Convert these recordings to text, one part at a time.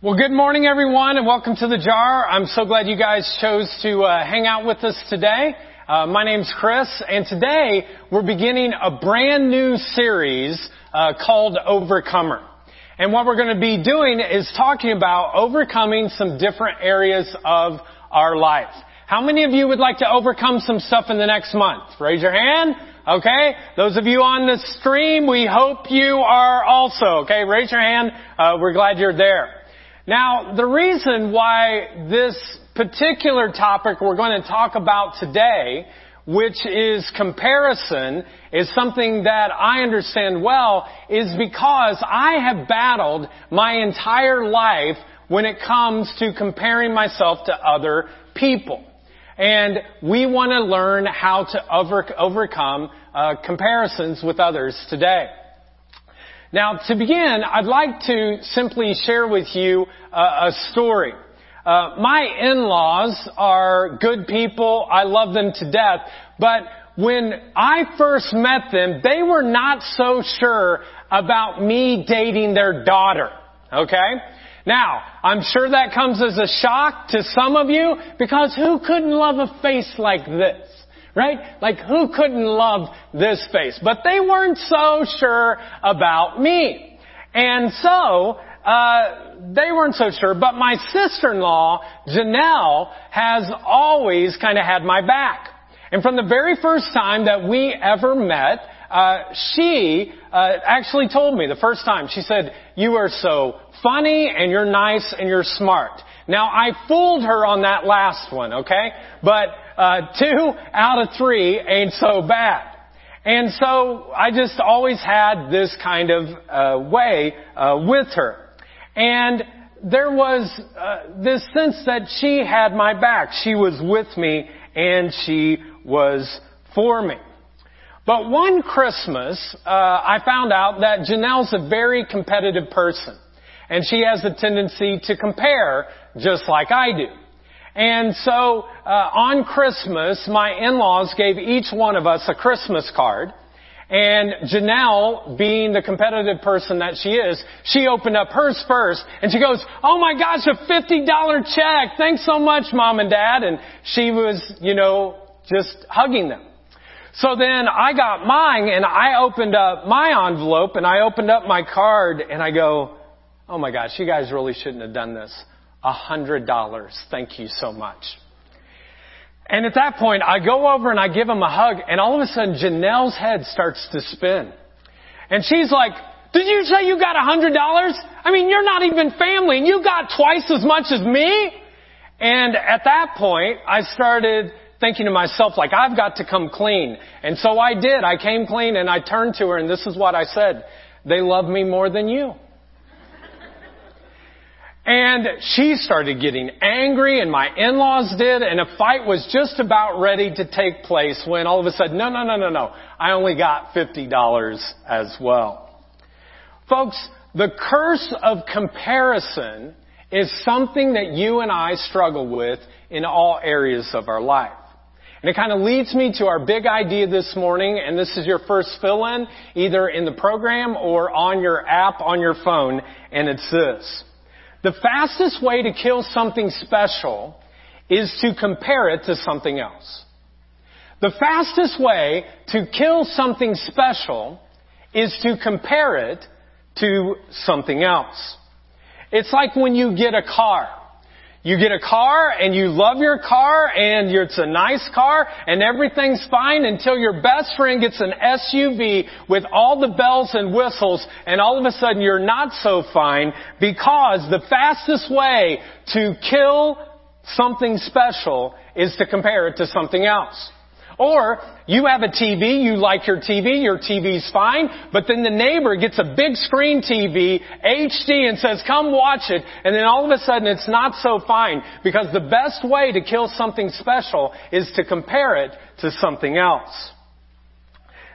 Well, good morning, everyone, and welcome to the Jar. I'm so glad you guys chose to uh, hang out with us today. Uh, my name's Chris, and today we're beginning a brand new series uh, called Overcomer. And what we're going to be doing is talking about overcoming some different areas of our life. How many of you would like to overcome some stuff in the next month? Raise your hand. Okay? Those of you on the stream, we hope you are also. Okay? Raise your hand. Uh, we're glad you're there. Now, the reason why this particular topic we're going to talk about today, which is comparison, is something that I understand well, is because I have battled my entire life when it comes to comparing myself to other people. And we want to learn how to over, overcome uh, comparisons with others today. Now, to begin, I'd like to simply share with you uh, a story. Uh, my in-laws are good people. I love them to death. But when I first met them, they were not so sure about me dating their daughter. Okay? Now, I'm sure that comes as a shock to some of you because who couldn't love a face like this? Right? Like who couldn't love this face? But they weren't so sure about me. And so, uh, they weren't so sure, but my sister-in-law, Janelle, has always kind of had my back. And from the very first time that we ever met, uh, she uh, actually told me the first time. She said, "You are so funny, and you're nice, and you're smart." Now I fooled her on that last one, okay? But uh, two out of three ain't so bad. And so I just always had this kind of uh, way uh, with her. And there was uh, this sense that she had my back. She was with me and she was for me. But one Christmas, uh, I found out that Janelle's a very competitive person. And she has a tendency to compare just like I do. And so uh, on Christmas, my in-laws gave each one of us a Christmas card. And Janelle, being the competitive person that she is, she opened up hers first and she goes, Oh my gosh, a $50 check. Thanks so much, mom and dad. And she was, you know, just hugging them. So then I got mine and I opened up my envelope and I opened up my card and I go, Oh my gosh, you guys really shouldn't have done this. A hundred dollars. Thank you so much. And at that point, I go over and I give him a hug, and all of a sudden, Janelle's head starts to spin. And she's like, did you say you got a hundred dollars? I mean, you're not even family, and you got twice as much as me? And at that point, I started thinking to myself, like, I've got to come clean. And so I did. I came clean, and I turned to her, and this is what I said. They love me more than you. And she started getting angry and my in-laws did and a fight was just about ready to take place when all of a sudden, no, no, no, no, no. I only got $50 as well. Folks, the curse of comparison is something that you and I struggle with in all areas of our life. And it kind of leads me to our big idea this morning, and this is your first fill-in, either in the program or on your app on your phone, and it's this. The fastest way to kill something special is to compare it to something else. The fastest way to kill something special is to compare it to something else. It's like when you get a car. You get a car and you love your car and it's a nice car and everything's fine until your best friend gets an SUV with all the bells and whistles and all of a sudden you're not so fine because the fastest way to kill something special is to compare it to something else. Or you have a TV, you like your TV, your TV's fine, but then the neighbor gets a big screen TV, HD, and says, come watch it, and then all of a sudden it's not so fine because the best way to kill something special is to compare it to something else.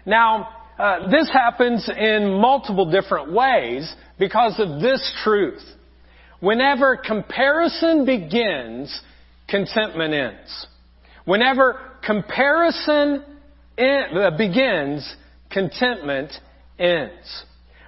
Now, uh, this happens in multiple different ways because of this truth. Whenever comparison begins, contentment ends. Whenever comparison uh, begins, contentment ends.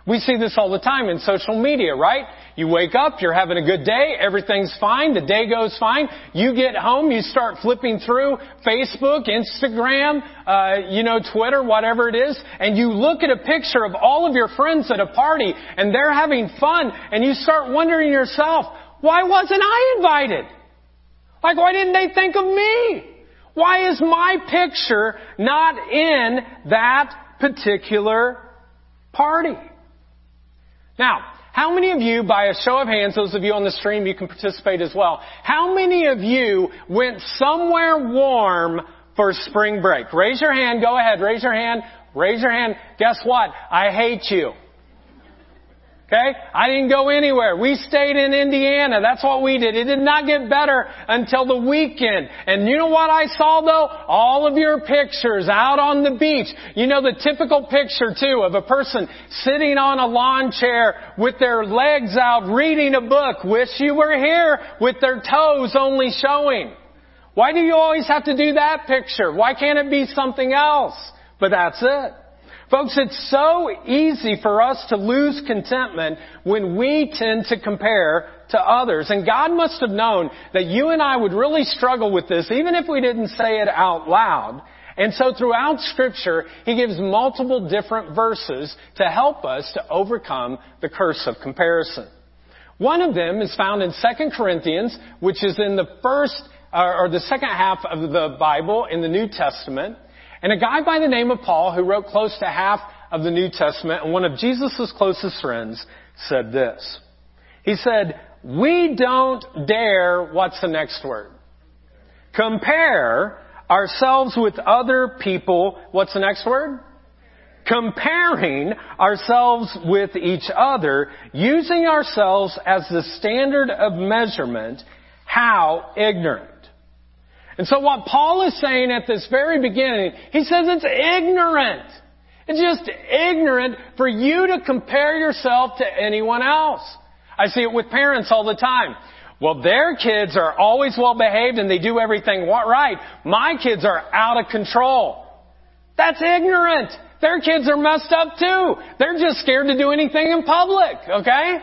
We see this all the time in social media, right? You wake up, you're having a good day, everything's fine, the day goes fine. You get home, you start flipping through Facebook, Instagram, uh, you know, Twitter, whatever it is, and you look at a picture of all of your friends at a party, and they're having fun, and you start wondering yourself, why wasn't I invited? Like, why didn't they think of me? Why is my picture not in that particular party? Now, how many of you, by a show of hands, those of you on the stream, you can participate as well, how many of you went somewhere warm for spring break? Raise your hand, go ahead, raise your hand, raise your hand. Guess what? I hate you. Okay? I didn't go anywhere. We stayed in Indiana. That's what we did. It did not get better until the weekend. And you know what I saw though? All of your pictures out on the beach. You know the typical picture too of a person sitting on a lawn chair with their legs out reading a book. Wish you were here with their toes only showing. Why do you always have to do that picture? Why can't it be something else? But that's it. Folks, it's so easy for us to lose contentment when we tend to compare to others. And God must have known that you and I would really struggle with this, even if we didn't say it out loud. And so throughout scripture, He gives multiple different verses to help us to overcome the curse of comparison. One of them is found in 2 Corinthians, which is in the first, or the second half of the Bible in the New Testament. And a guy by the name of Paul, who wrote close to half of the New Testament and one of Jesus' closest friends, said this. He said, we don't dare, what's the next word? Compare ourselves with other people, what's the next word? Comparing ourselves with each other, using ourselves as the standard of measurement, how ignorant. And so what Paul is saying at this very beginning, he says it's ignorant. It's just ignorant for you to compare yourself to anyone else. I see it with parents all the time. Well, their kids are always well behaved and they do everything right. My kids are out of control. That's ignorant. Their kids are messed up too. They're just scared to do anything in public, okay?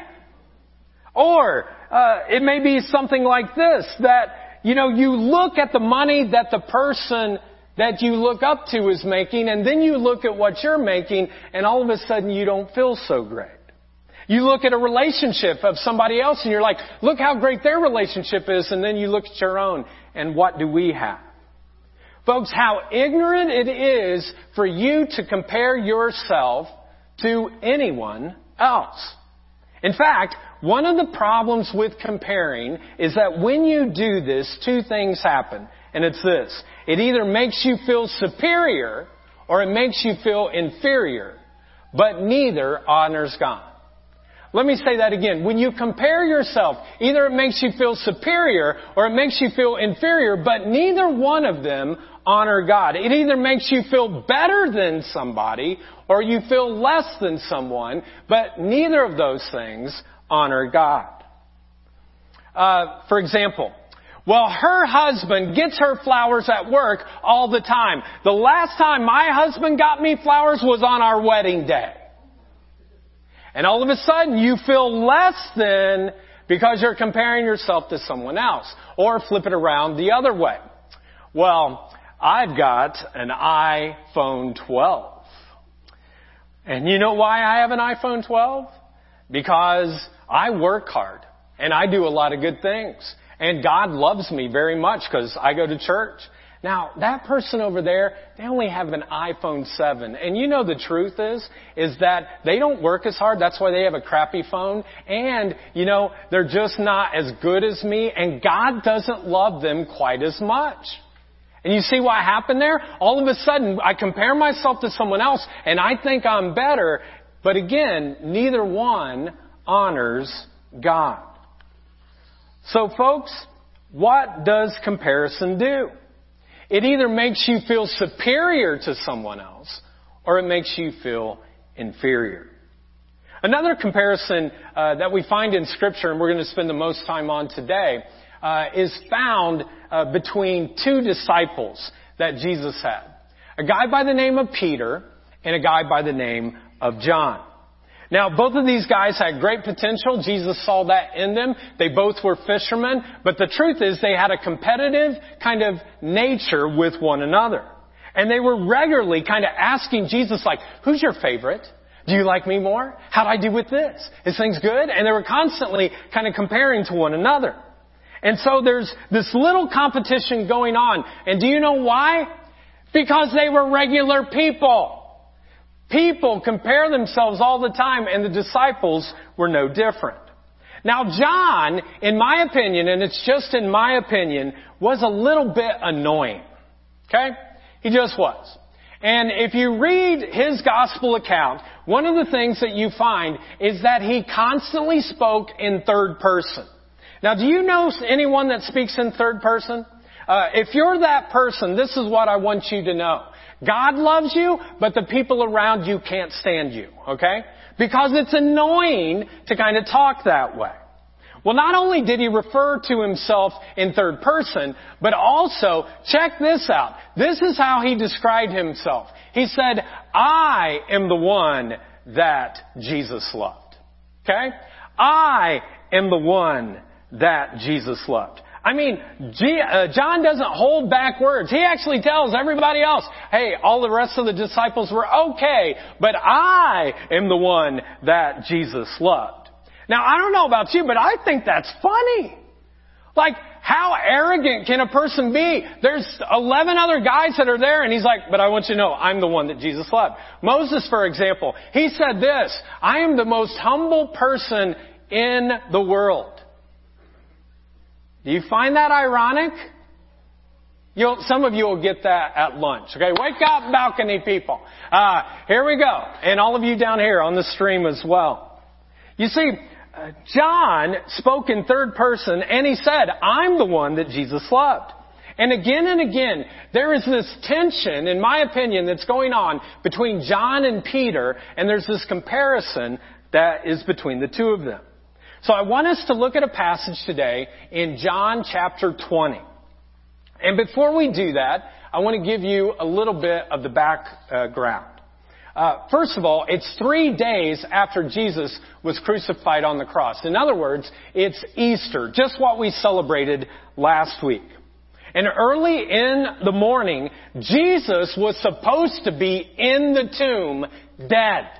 Or, uh, it may be something like this, that you know, you look at the money that the person that you look up to is making, and then you look at what you're making, and all of a sudden you don't feel so great. You look at a relationship of somebody else and you're like, look how great their relationship is, and then you look at your own, and what do we have? Folks, how ignorant it is for you to compare yourself to anyone else. In fact, one of the problems with comparing is that when you do this, two things happen. And it's this. It either makes you feel superior or it makes you feel inferior. But neither honors God. Let me say that again. When you compare yourself, either it makes you feel superior or it makes you feel inferior, but neither one of them honor God. It either makes you feel better than somebody or you feel less than someone, but neither of those things honor God. Uh, for example, well, her husband gets her flowers at work all the time. The last time my husband got me flowers was on our wedding day. And all of a sudden you feel less than because you're comparing yourself to someone else. Or flip it around the other way. Well, I've got an iPhone 12. And you know why I have an iPhone 12? Because I work hard and I do a lot of good things. And God loves me very much because I go to church. Now, that person over there, they only have an iPhone 7. And you know the truth is, is that they don't work as hard. That's why they have a crappy phone. And, you know, they're just not as good as me. And God doesn't love them quite as much. And you see what happened there? All of a sudden, I compare myself to someone else and I think I'm better. But again, neither one honors God. So folks, what does comparison do? It either makes you feel superior to someone else or it makes you feel inferior. Another comparison uh, that we find in Scripture, and we're going to spend the most time on today, uh, is found uh, between two disciples that Jesus had. A guy by the name of Peter and a guy by the name of John. Now, both of these guys had great potential. Jesus saw that in them. They both were fishermen. But the truth is they had a competitive kind of nature with one another. And they were regularly kind of asking Jesus like, who's your favorite? Do you like me more? How'd I do with this? Is things good? And they were constantly kind of comparing to one another. And so there's this little competition going on. And do you know why? Because they were regular people. People compare themselves all the time and the disciples were no different. Now John, in my opinion, and it's just in my opinion, was a little bit annoying. Okay? He just was. And if you read his gospel account, one of the things that you find is that he constantly spoke in third person. Now, do you know anyone that speaks in third person? Uh, if you're that person, this is what I want you to know. God loves you, but the people around you can't stand you, okay? Because it's annoying to kind of talk that way. Well, not only did he refer to himself in third person, but also, check this out. This is how he described himself. He said, I am the one that Jesus loved. Okay? I am the one that Jesus loved. I mean, uh, John doesn't hold back words. He actually tells everybody else, hey, all the rest of the disciples were okay, but I am the one that Jesus loved. Now, I don't know about you, but I think that's funny. Like, how arrogant can a person be? There's 11 other guys that are there and he's like, but I want you to know, I'm the one that Jesus loved. Moses, for example, he said this, I am the most humble person in the world. Do you find that ironic? You'll, some of you will get that at lunch. Okay, wake up, balcony people. Uh, here we go, and all of you down here on the stream as well. You see, uh, John spoke in third person, and he said, "I'm the one that Jesus loved." And again and again, there is this tension, in my opinion, that's going on between John and Peter, and there's this comparison that is between the two of them. So I want us to look at a passage today in John chapter 20. And before we do that, I want to give you a little bit of the background. Uh, first of all, it's three days after Jesus was crucified on the cross. In other words, it's Easter, just what we celebrated last week. And early in the morning, Jesus was supposed to be in the tomb dead.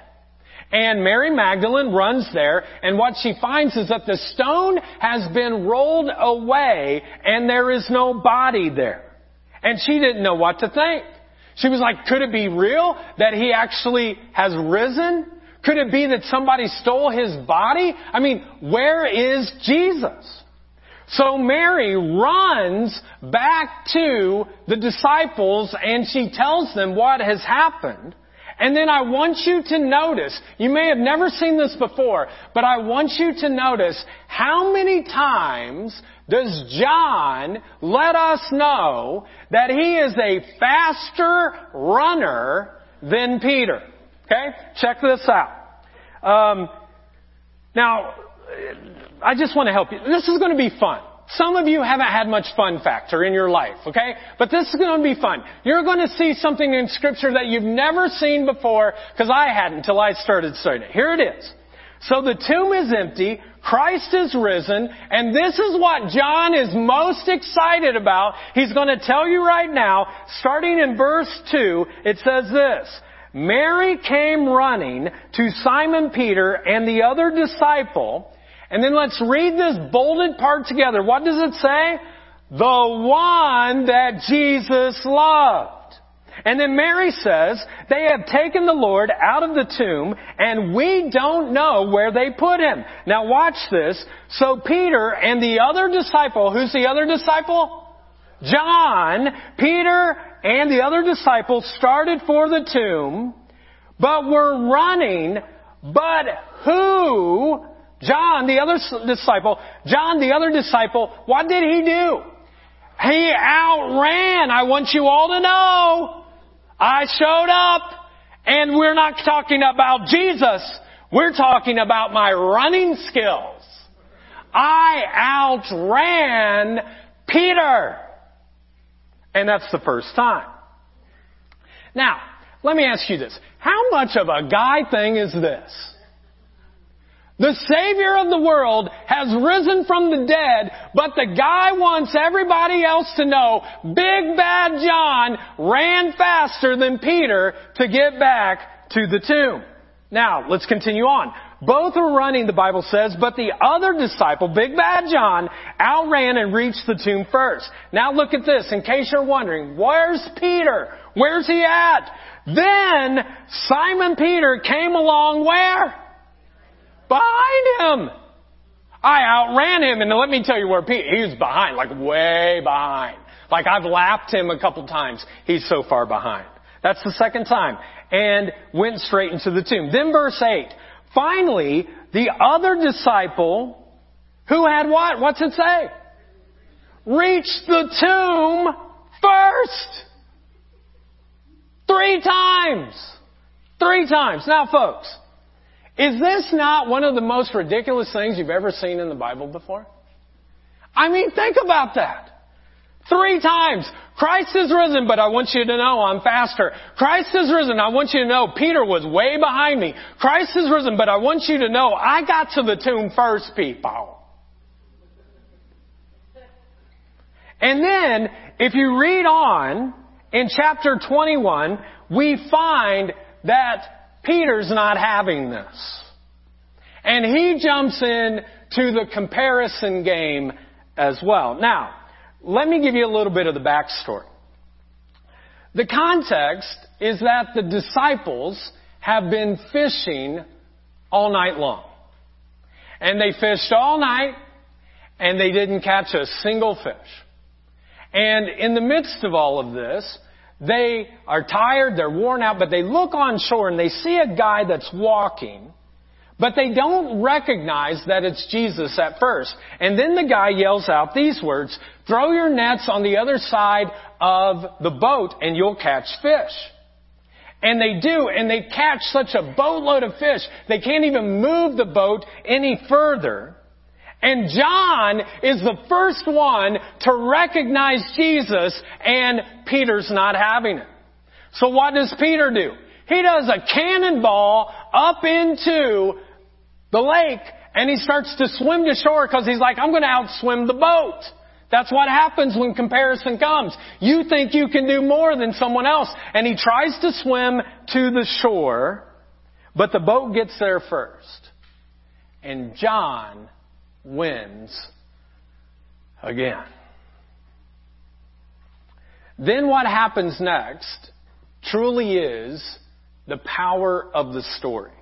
And Mary Magdalene runs there, and what she finds is that the stone has been rolled away, and there is no body there. And she didn't know what to think. She was like, could it be real that he actually has risen? Could it be that somebody stole his body? I mean, where is Jesus? So Mary runs back to the disciples and she tells them what has happened. And then I want you to notice, you may have never seen this before, but I want you to notice how many times does John let us know that he is a faster runner than Peter? Okay? Check this out. Um, now, I just want to help you. This is going to be fun. Some of you haven't had much fun factor in your life, okay? But this is going to be fun. You're going to see something in scripture that you've never seen before, because I hadn't until I started studying it. Here it is. So the tomb is empty, Christ is risen, and this is what John is most excited about. He's going to tell you right now, starting in verse 2, it says this. Mary came running to Simon Peter and the other disciple, and then let's read this bolded part together. What does it say? The one that Jesus loved. And then Mary says, they have taken the Lord out of the tomb and we don't know where they put him. Now watch this. So Peter and the other disciple, who's the other disciple? John, Peter and the other disciple started for the tomb, but were running, but who John, the other disciple, John, the other disciple, what did he do? He outran. I want you all to know. I showed up and we're not talking about Jesus. We're talking about my running skills. I outran Peter. And that's the first time. Now, let me ask you this. How much of a guy thing is this? The Savior of the world has risen from the dead, but the guy wants everybody else to know Big Bad John ran faster than Peter to get back to the tomb. Now, let's continue on. Both are running, the Bible says, but the other disciple, Big Bad John, outran and reached the tomb first. Now look at this, in case you're wondering, where's Peter? Where's he at? Then Simon Peter came along where? Behind him. I outran him and let me tell you where Peter, he was behind, like way behind. Like I've lapped him a couple times. He's so far behind. That's the second time. And went straight into the tomb. Then verse 8. Finally, the other disciple who had what? What's it say? Reached the tomb first. Three times. Three times. Now folks, is this not one of the most ridiculous things you've ever seen in the Bible before? I mean, think about that. Three times. Christ is risen, but I want you to know I'm faster. Christ is risen. I want you to know Peter was way behind me. Christ is risen, but I want you to know I got to the tomb first, people. And then, if you read on, in chapter 21, we find that Peter's not having this. And he jumps in to the comparison game as well. Now, let me give you a little bit of the backstory. The context is that the disciples have been fishing all night long. And they fished all night and they didn't catch a single fish. And in the midst of all of this, they are tired, they're worn out, but they look on shore and they see a guy that's walking but they don't recognize that it's Jesus at first. And then the guy yells out these words, throw your nets on the other side of the boat and you'll catch fish. And they do, and they catch such a boatload of fish, they can't even move the boat any further. And John is the first one to recognize Jesus, and Peter's not having it. So what does Peter do? He does a cannonball up into the lake and he starts to swim to shore because he's like, I'm going to outswim the boat. That's what happens when comparison comes. You think you can do more than someone else. And he tries to swim to the shore, but the boat gets there first. And John wins again. Then what happens next truly is the power of the story.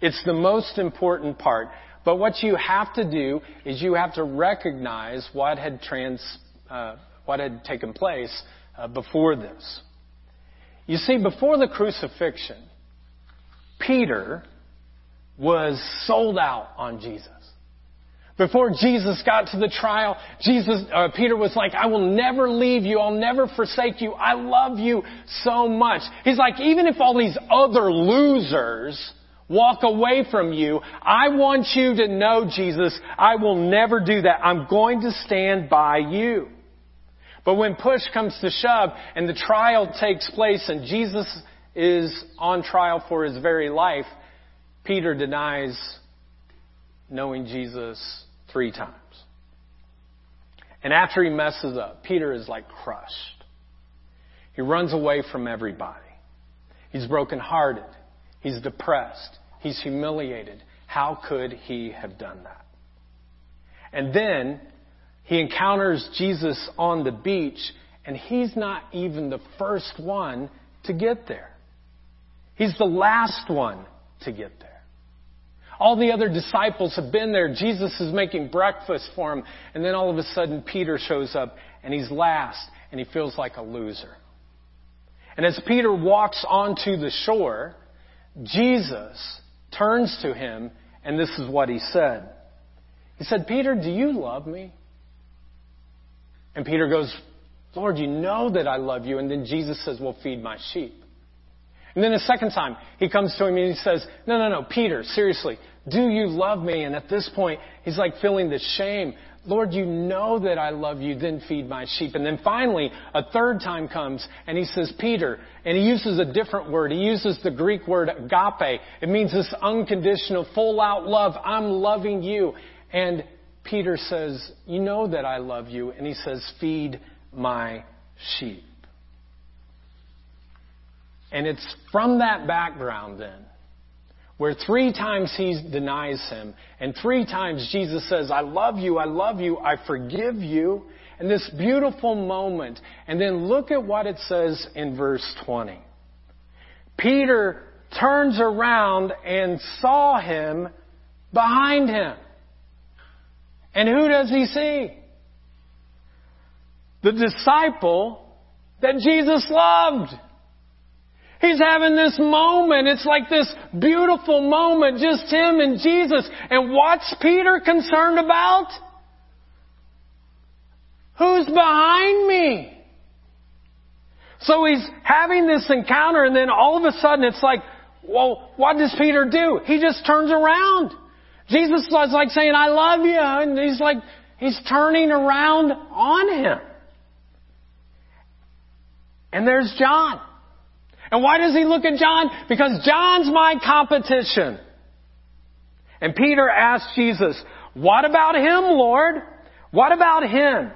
It's the most important part. But what you have to do is you have to recognize what had trans, uh, what had taken place uh, before this. You see, before the crucifixion, Peter was sold out on Jesus. Before Jesus got to the trial, Jesus, uh, Peter was like, I will never leave you. I'll never forsake you. I love you so much. He's like, even if all these other losers walk away from you. I want you to know, Jesus, I will never do that. I'm going to stand by you. But when push comes to shove and the trial takes place and Jesus is on trial for his very life, Peter denies knowing Jesus three times. And after he messes up, Peter is like crushed. He runs away from everybody. He's brokenhearted. He's depressed. He's humiliated. How could he have done that? And then he encounters Jesus on the beach, and he's not even the first one to get there. He's the last one to get there. All the other disciples have been there. Jesus is making breakfast for them. And then all of a sudden, Peter shows up, and he's last, and he feels like a loser. And as Peter walks onto the shore, Jesus turns to him, and this is what he said. He said, Peter, do you love me? And Peter goes, Lord, you know that I love you. And then Jesus says, Well, feed my sheep. And then the second time, he comes to him and he says, no, no, no, Peter, seriously, do you love me? And at this point, he's like feeling the shame. Lord, you know that I love you, then feed my sheep. And then finally, a third time comes and he says, Peter, and he uses a different word. He uses the Greek word agape. It means this unconditional, full out love. I'm loving you. And Peter says, you know that I love you. And he says, feed my sheep. And it's from that background then where three times he denies him, and three times Jesus says, I love you, I love you, I forgive you, and this beautiful moment. And then look at what it says in verse 20. Peter turns around and saw him behind him. And who does he see? The disciple that Jesus loved. He's having this moment. It's like this beautiful moment, just him and Jesus. And what's Peter concerned about? Who's behind me? So he's having this encounter and then all of a sudden it's like, well, what does Peter do? He just turns around. Jesus was like saying, I love you. And he's like, he's turning around on him. And there's John. And why does he look at John? Because John's my competition. And Peter asked Jesus, what about him, Lord? What about him?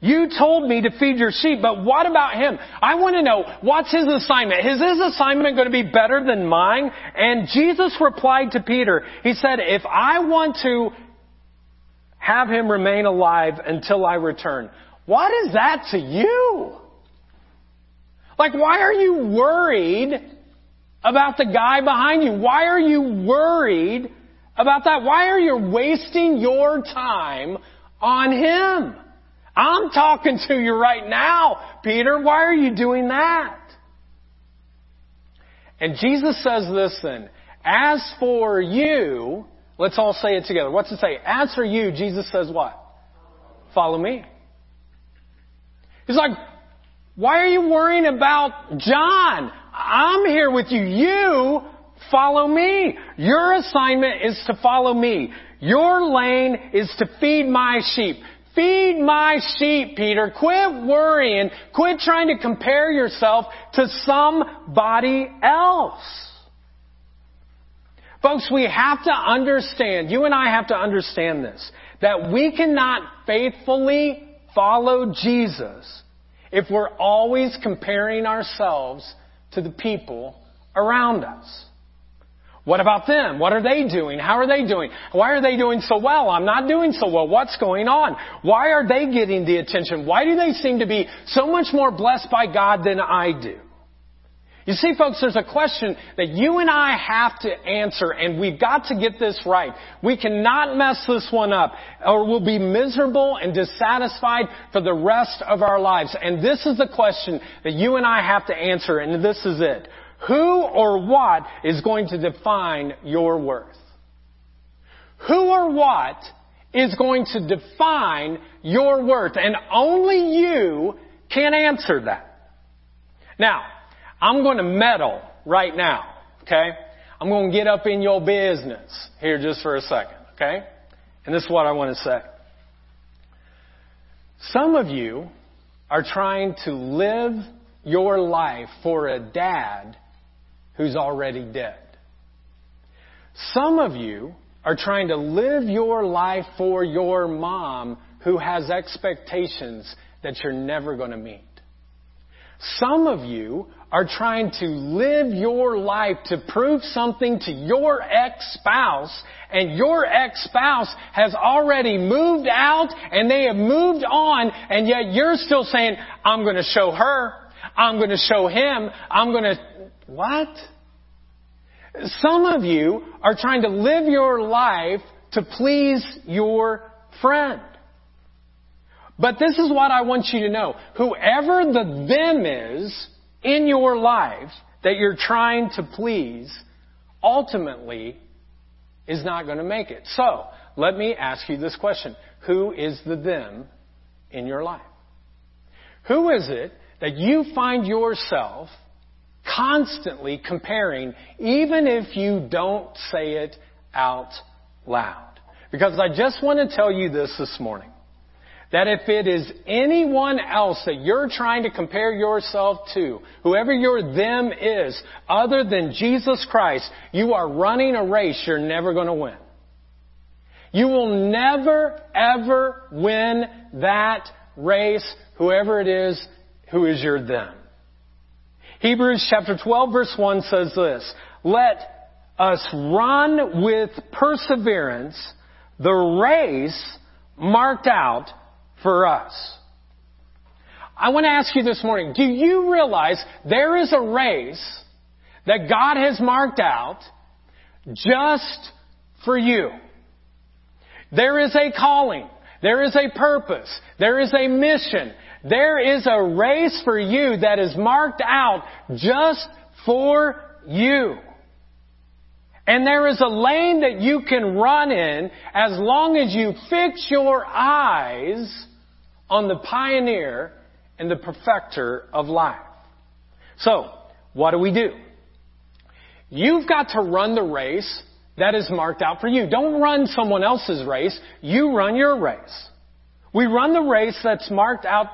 You told me to feed your sheep, but what about him? I want to know, what's his assignment? Is his assignment going to be better than mine? And Jesus replied to Peter, he said, if I want to have him remain alive until I return, what is that to you? Like, why are you worried about the guy behind you? Why are you worried about that? Why are you wasting your time on him? I'm talking to you right now, Peter. Why are you doing that? And Jesus says this then. As for you, let's all say it together. What's it say? As for you, Jesus says what? Follow me. He's like, why are you worrying about John? I'm here with you. You follow me. Your assignment is to follow me. Your lane is to feed my sheep. Feed my sheep, Peter. Quit worrying. Quit trying to compare yourself to somebody else. Folks, we have to understand, you and I have to understand this, that we cannot faithfully follow Jesus if we're always comparing ourselves to the people around us. What about them? What are they doing? How are they doing? Why are they doing so well? I'm not doing so well. What's going on? Why are they getting the attention? Why do they seem to be so much more blessed by God than I do? You see, folks, there's a question that you and I have to answer, and we've got to get this right. We cannot mess this one up, or we'll be miserable and dissatisfied for the rest of our lives. And this is the question that you and I have to answer, and this is it. Who or what is going to define your worth? Who or what is going to define your worth? And only you can answer that. Now, I'm going to meddle right now, okay? I'm going to get up in your business here just for a second, okay? And this is what I want to say. Some of you are trying to live your life for a dad who's already dead. Some of you are trying to live your life for your mom who has expectations that you're never going to meet. Some of you are trying to live your life to prove something to your ex-spouse and your ex-spouse has already moved out and they have moved on and yet you're still saying, I'm going to show her, I'm going to show him, I'm going to, what? Some of you are trying to live your life to please your friend. But this is what I want you to know. Whoever the them is in your life that you're trying to please, ultimately is not going to make it. So, let me ask you this question. Who is the them in your life? Who is it that you find yourself constantly comparing, even if you don't say it out loud. Because I just want to tell you this this morning. That if it is anyone else that you're trying to compare yourself to, whoever your them is, other than Jesus Christ, you are running a race you're never going to win. You will never, ever win that race, whoever it is who is your them. Hebrews chapter 12 verse 1 says this, let us run with perseverance the race marked out for us. I want to ask you this morning, do you realize there is a race that God has marked out just for you? There is a calling. There is a purpose. There is a mission. There is a race for you that is marked out just for you. And there is a lane that you can run in as long as you fix your eyes on the pioneer and the perfecter of life. So, what do we do? You've got to run the race that is marked out for you. Don't run someone else's race. You run your race. We run the race that's marked out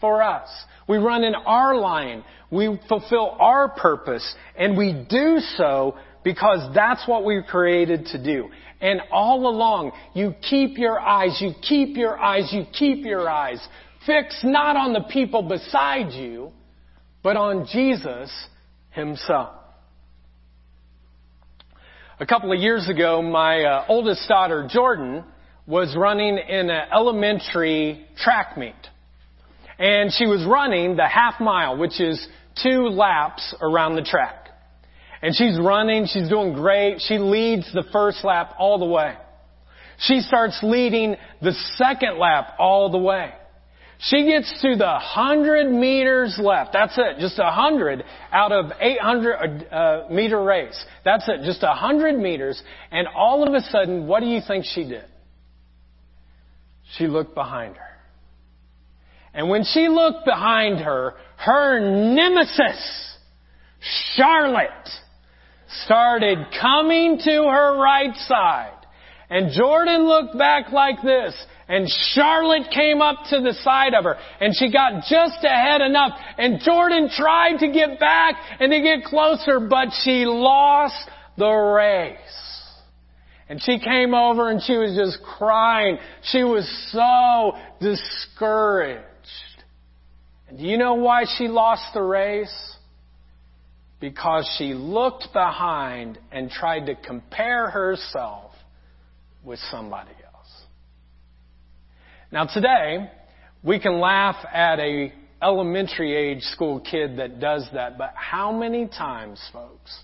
for us. We run in our line. We fulfill our purpose. And we do so because that's what we were created to do. And all along, you keep your eyes, you keep your eyes, you keep your eyes fixed not on the people beside you, but on Jesus Himself. A couple of years ago, my uh, oldest daughter, Jordan, was running in an elementary track meet. And she was running the half mile, which is two laps around the track. And she's running, she's doing great. She leads the first lap all the way. She starts leading the second lap all the way. She gets to the hundred meters left. That's it. Just a hundred out of 800 uh, meter race. That's it. Just a hundred meters. And all of a sudden, what do you think she did? She looked behind her. And when she looked behind her, her nemesis, Charlotte, started coming to her right side. And Jordan looked back like this. And Charlotte came up to the side of her. And she got just ahead enough. And Jordan tried to get back and to get closer, but she lost the race. And she came over and she was just crying. She was so discouraged. And do you know why she lost the race? Because she looked behind and tried to compare herself with somebody else. Now today, we can laugh at a elementary age school kid that does that, but how many times, folks,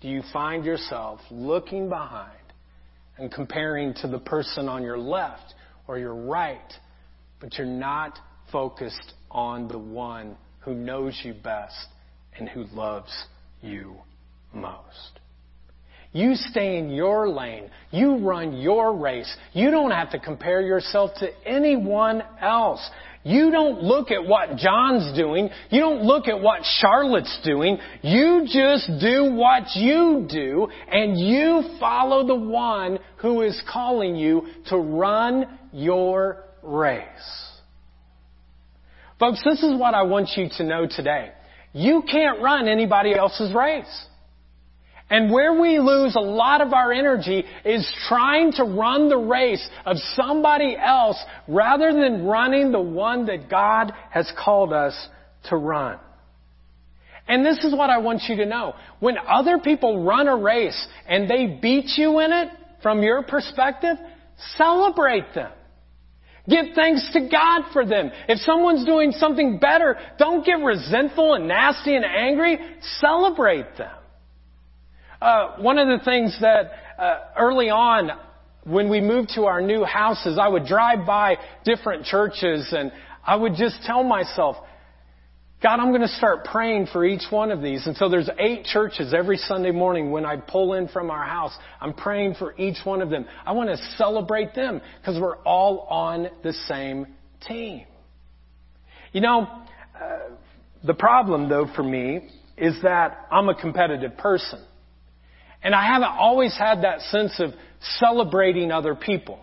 do you find yourself looking behind and comparing to the person on your left or your right, but you're not focused on the one who knows you best and who loves you most. You stay in your lane. You run your race. You don't have to compare yourself to anyone else. You don't look at what John's doing. You don't look at what Charlotte's doing. You just do what you do and you follow the one who is calling you to run your race. Folks, this is what I want you to know today. You can't run anybody else's race. And where we lose a lot of our energy is trying to run the race of somebody else rather than running the one that God has called us to run. And this is what I want you to know. When other people run a race and they beat you in it, from your perspective, celebrate them. Give thanks to God for them. If someone's doing something better, don't get resentful and nasty and angry. Celebrate them. Uh, one of the things that uh, early on, when we moved to our new houses, I would drive by different churches and I would just tell myself, God, I'm going to start praying for each one of these. And so there's eight churches every Sunday morning when I pull in from our house. I'm praying for each one of them. I want to celebrate them because we're all on the same team. You know, uh, the problem though for me is that I'm a competitive person. And I haven't always had that sense of celebrating other people.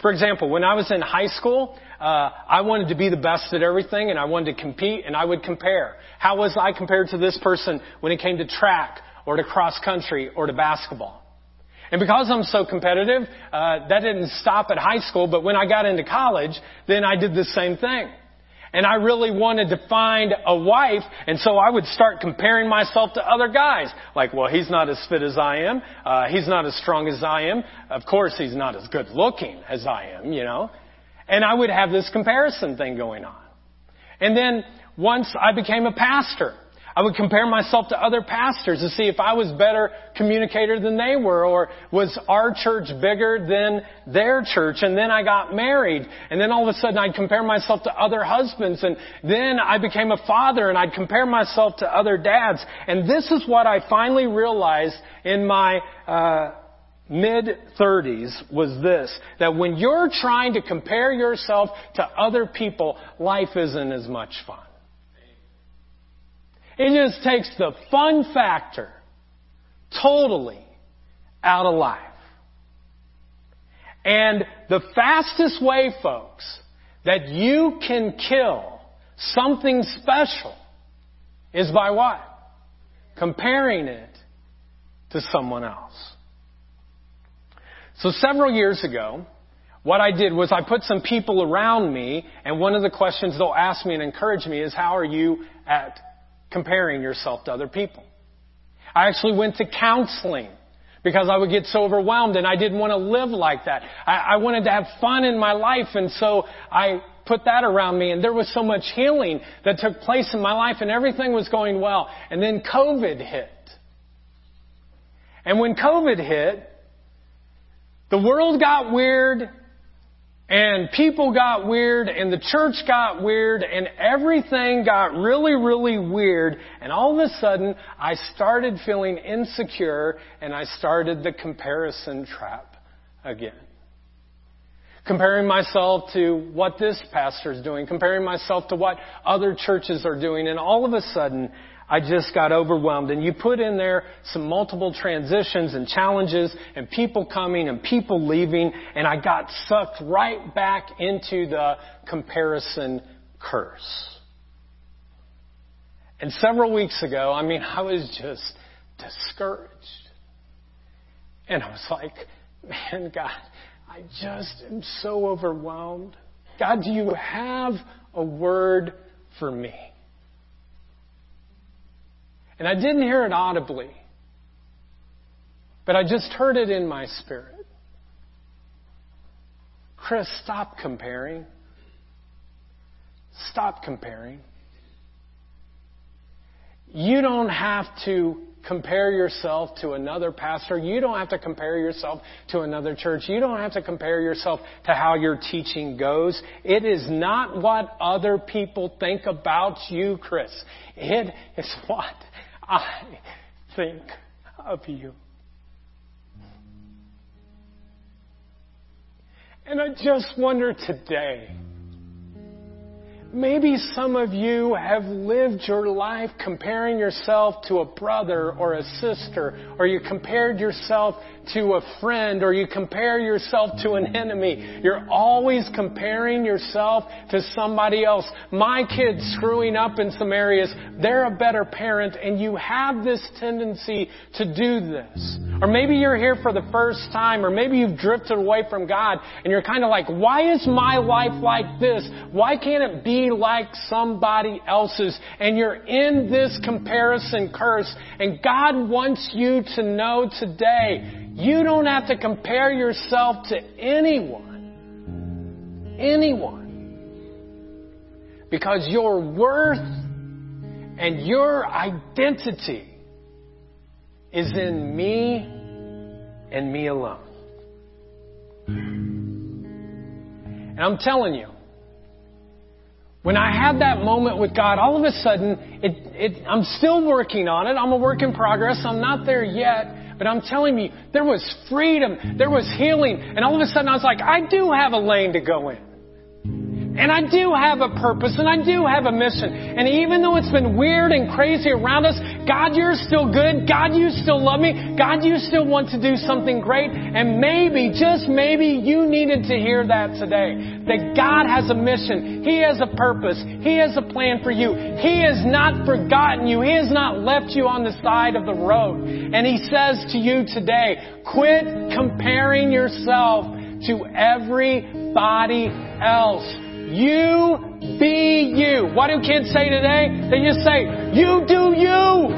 For example, when I was in high school, uh, I wanted to be the best at everything and I wanted to compete and I would compare. How was I compared to this person when it came to track or to cross country or to basketball? And because I'm so competitive, uh, that didn't stop at high school, but when I got into college, then I did the same thing. And I really wanted to find a wife, and so I would start comparing myself to other guys. Like, well, he's not as fit as I am. Uh, he's not as strong as I am. Of course, he's not as good looking as I am, you know. And I would have this comparison thing going on. And then once I became a pastor, I would compare myself to other pastors to see if I was better communicator than they were or was our church bigger than their church. And then I got married and then all of a sudden I'd compare myself to other husbands and then I became a father and I'd compare myself to other dads. And this is what I finally realized in my, uh, mid 30s was this, that when you're trying to compare yourself to other people, life isn't as much fun. It just takes the fun factor totally out of life. And the fastest way, folks, that you can kill something special is by what? Comparing it to someone else. So several years ago, what I did was I put some people around me, and one of the questions they'll ask me and encourage me is, how are you at comparing yourself to other people. I actually went to counseling because I would get so overwhelmed and I didn't want to live like that. I, I wanted to have fun in my life and so I put that around me and there was so much healing that took place in my life and everything was going well. And then COVID hit. And when COVID hit, the world got weird and people got weird and the church got weird and everything got really, really weird. And all of a sudden, I started feeling insecure and I started the comparison trap again. Comparing myself to what this pastor is doing, comparing myself to what other churches are doing, and all of a sudden, I just got overwhelmed. And you put in there some multiple transitions and challenges and people coming and people leaving, and I got sucked right back into the comparison curse. And several weeks ago, I mean, I was just discouraged. And I was like, man, God, I just am so overwhelmed. God, do you have a word for me? And I didn't hear it audibly, but I just heard it in my spirit. Chris, stop comparing. Stop comparing. You don't have to compare yourself to another pastor. You don't have to compare yourself to another church. You don't have to compare yourself to how your teaching goes. It is not what other people think about you, Chris. It is what I think of you. And I just wonder today, Maybe some of you have lived your life comparing yourself to a brother or a sister, or you compared yourself to a friend, or you compare yourself to an enemy. You're always comparing yourself to somebody else. My kid's screwing up in some areas. They're a better parent, and you have this tendency to do this. Or maybe you're here for the first time, or maybe you've drifted away from God, and you're kind of like, why is my life like this? Why can't it be like somebody else's. And you're in this comparison curse. And God wants you to know today, you don't have to compare yourself to anyone. Anyone. Because your worth and your identity is in me and me alone. And I'm telling you, when I had that moment with God, all of a sudden, it, it, I'm still working on it. I'm a work in progress. I'm not there yet. But I'm telling you, there was freedom. There was healing. And all of a sudden I was like, I do have a lane to go in. And I do have a purpose and I do have a mission. And even though it's been weird and crazy around us, God, you're still good. God, you still love me. God, you still want to do something great. And maybe, just maybe, you needed to hear that today. That God has a mission. He has a purpose. He has a plan for you. He has not forgotten you. He has not left you on the side of the road. And He says to you today, quit comparing yourself to everybody else. You be you. What do kids say today? They just say, you do you.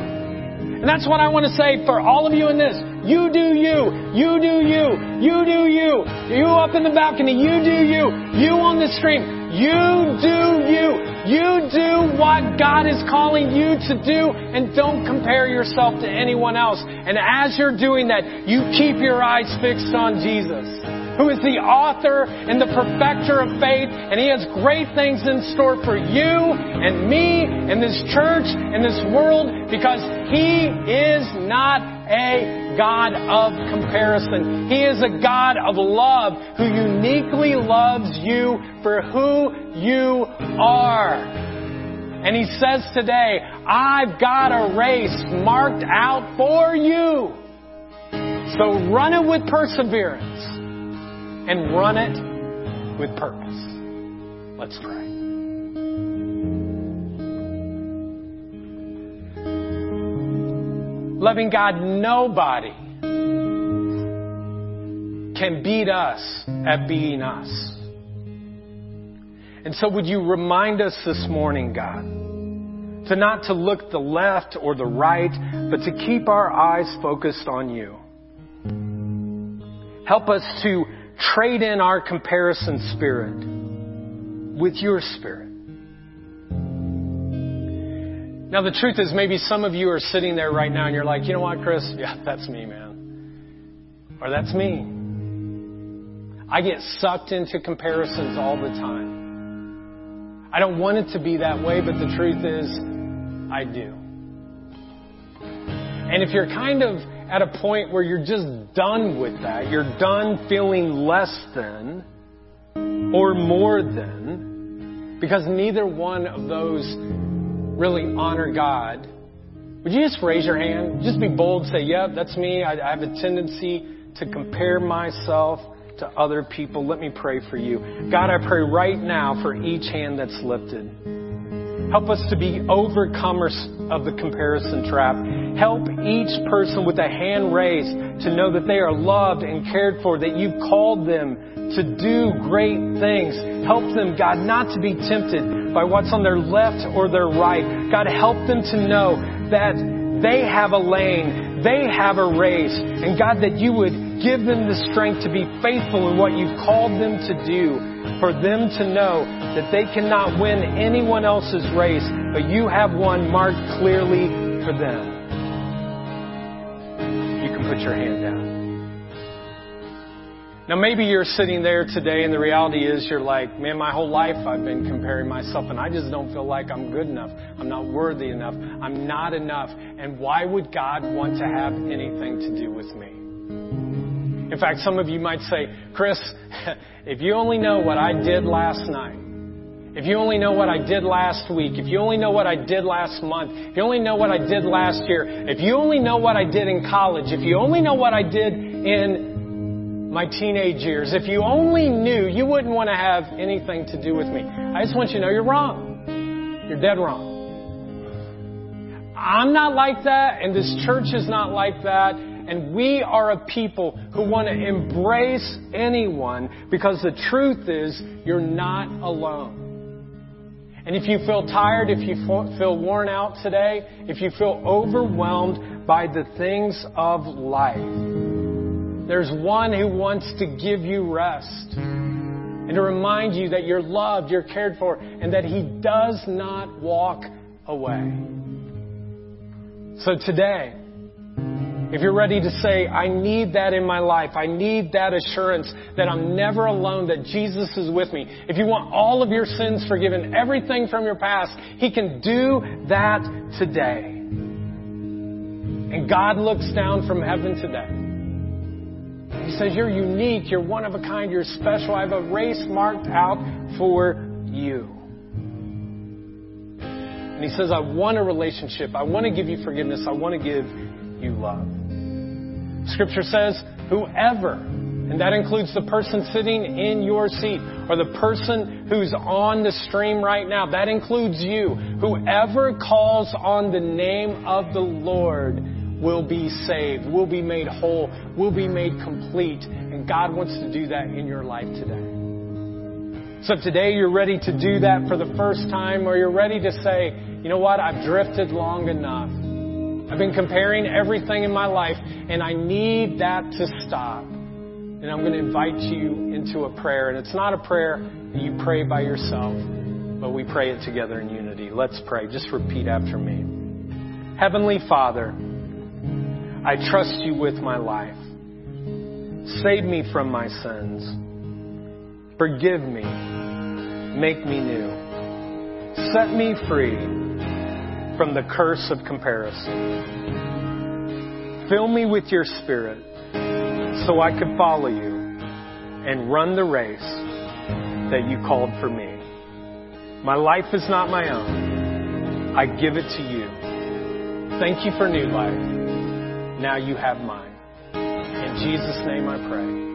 And that's what I want to say for all of you in this. You do you. You do you. You do you. You up in the balcony. You do you. You on the stream. You do you. You do what God is calling you to do and don't compare yourself to anyone else. And as you're doing that, you keep your eyes fixed on Jesus who is the author and the perfecter of faith, and He has great things in store for you and me and this church and this world because He is not a God of comparison. He is a God of love who uniquely loves you for who you are. And He says today, I've got a race marked out for you. So run it with perseverance and run it with purpose. Let's pray. Loving God, nobody can beat us at being us. And so would you remind us this morning, God, to not to look the left or the right, but to keep our eyes focused on you. Help us to trade in our comparison spirit with your spirit. Now, the truth is, maybe some of you are sitting there right now and you're like, you know what, Chris? Yeah, that's me, man. Or that's me. I get sucked into comparisons all the time. I don't want it to be that way, but the truth is, I do. And if you're kind of at a point where you're just done with that. You're done feeling less than or more than because neither one of those really honor God. Would you just raise your hand? Just be bold, say, yeah, that's me. I, I have a tendency to compare myself to other people. Let me pray for you. God, I pray right now for each hand that's lifted. Help us to be overcomers of the comparison trap. Help each person with a hand raised to know that they are loved and cared for, that you've called them to do great things. Help them, God, not to be tempted by what's on their left or their right. God, help them to know that they have a lane, they have a race, and God, that you would give them the strength to be faithful in what you've called them to do for them to know that they cannot win anyone else's race, but you have one marked clearly for them. You can put your hand down. Now, maybe you're sitting there today, and the reality is you're like, man, my whole life I've been comparing myself, and I just don't feel like I'm good enough. I'm not worthy enough. I'm not enough. And why would God want to have anything to do with me? In fact, some of you might say, Chris, if you only know what I did last night, if you only know what I did last week, if you only know what I did last month, if you only know what I did last year, if you only know what I did in college, if you only know what I did in my teenage years, if you only knew, you wouldn't want to have anything to do with me. I just want you to know you're wrong. You're dead wrong. I'm not like that, and this church is not like that. And we are a people who want to embrace anyone because the truth is you're not alone. And if you feel tired, if you feel worn out today, if you feel overwhelmed by the things of life, there's one who wants to give you rest and to remind you that you're loved, you're cared for, and that He does not walk away. So today, if you're ready to say, I need that in my life, I need that assurance that I'm never alone, that Jesus is with me. If you want all of your sins forgiven, everything from your past, He can do that today. And God looks down from heaven today. He says, You're unique, you're one of a kind, you're special. I have a race marked out for you. And he says, I want a relationship. I want to give you forgiveness. I want to give you love. Scripture says, whoever, and that includes the person sitting in your seat or the person who's on the stream right now, that includes you. Whoever calls on the name of the Lord will be saved, will be made whole, will be made complete. And God wants to do that in your life today. So if today you're ready to do that for the first time, or you're ready to say, you know what, I've drifted long enough. I've been comparing everything in my life, and I need that to stop. And I'm going to invite you into a prayer. And it's not a prayer that you pray by yourself, but we pray it together in unity. Let's pray. Just repeat after me. Heavenly Father, I trust you with my life. Save me from my sins. Forgive me. Make me new. Set me free from the curse of comparison. Fill me with your spirit so I could follow you and run the race that you called for me. My life is not my own. I give it to you. Thank you for new life. Now you have mine. In Jesus' name I pray.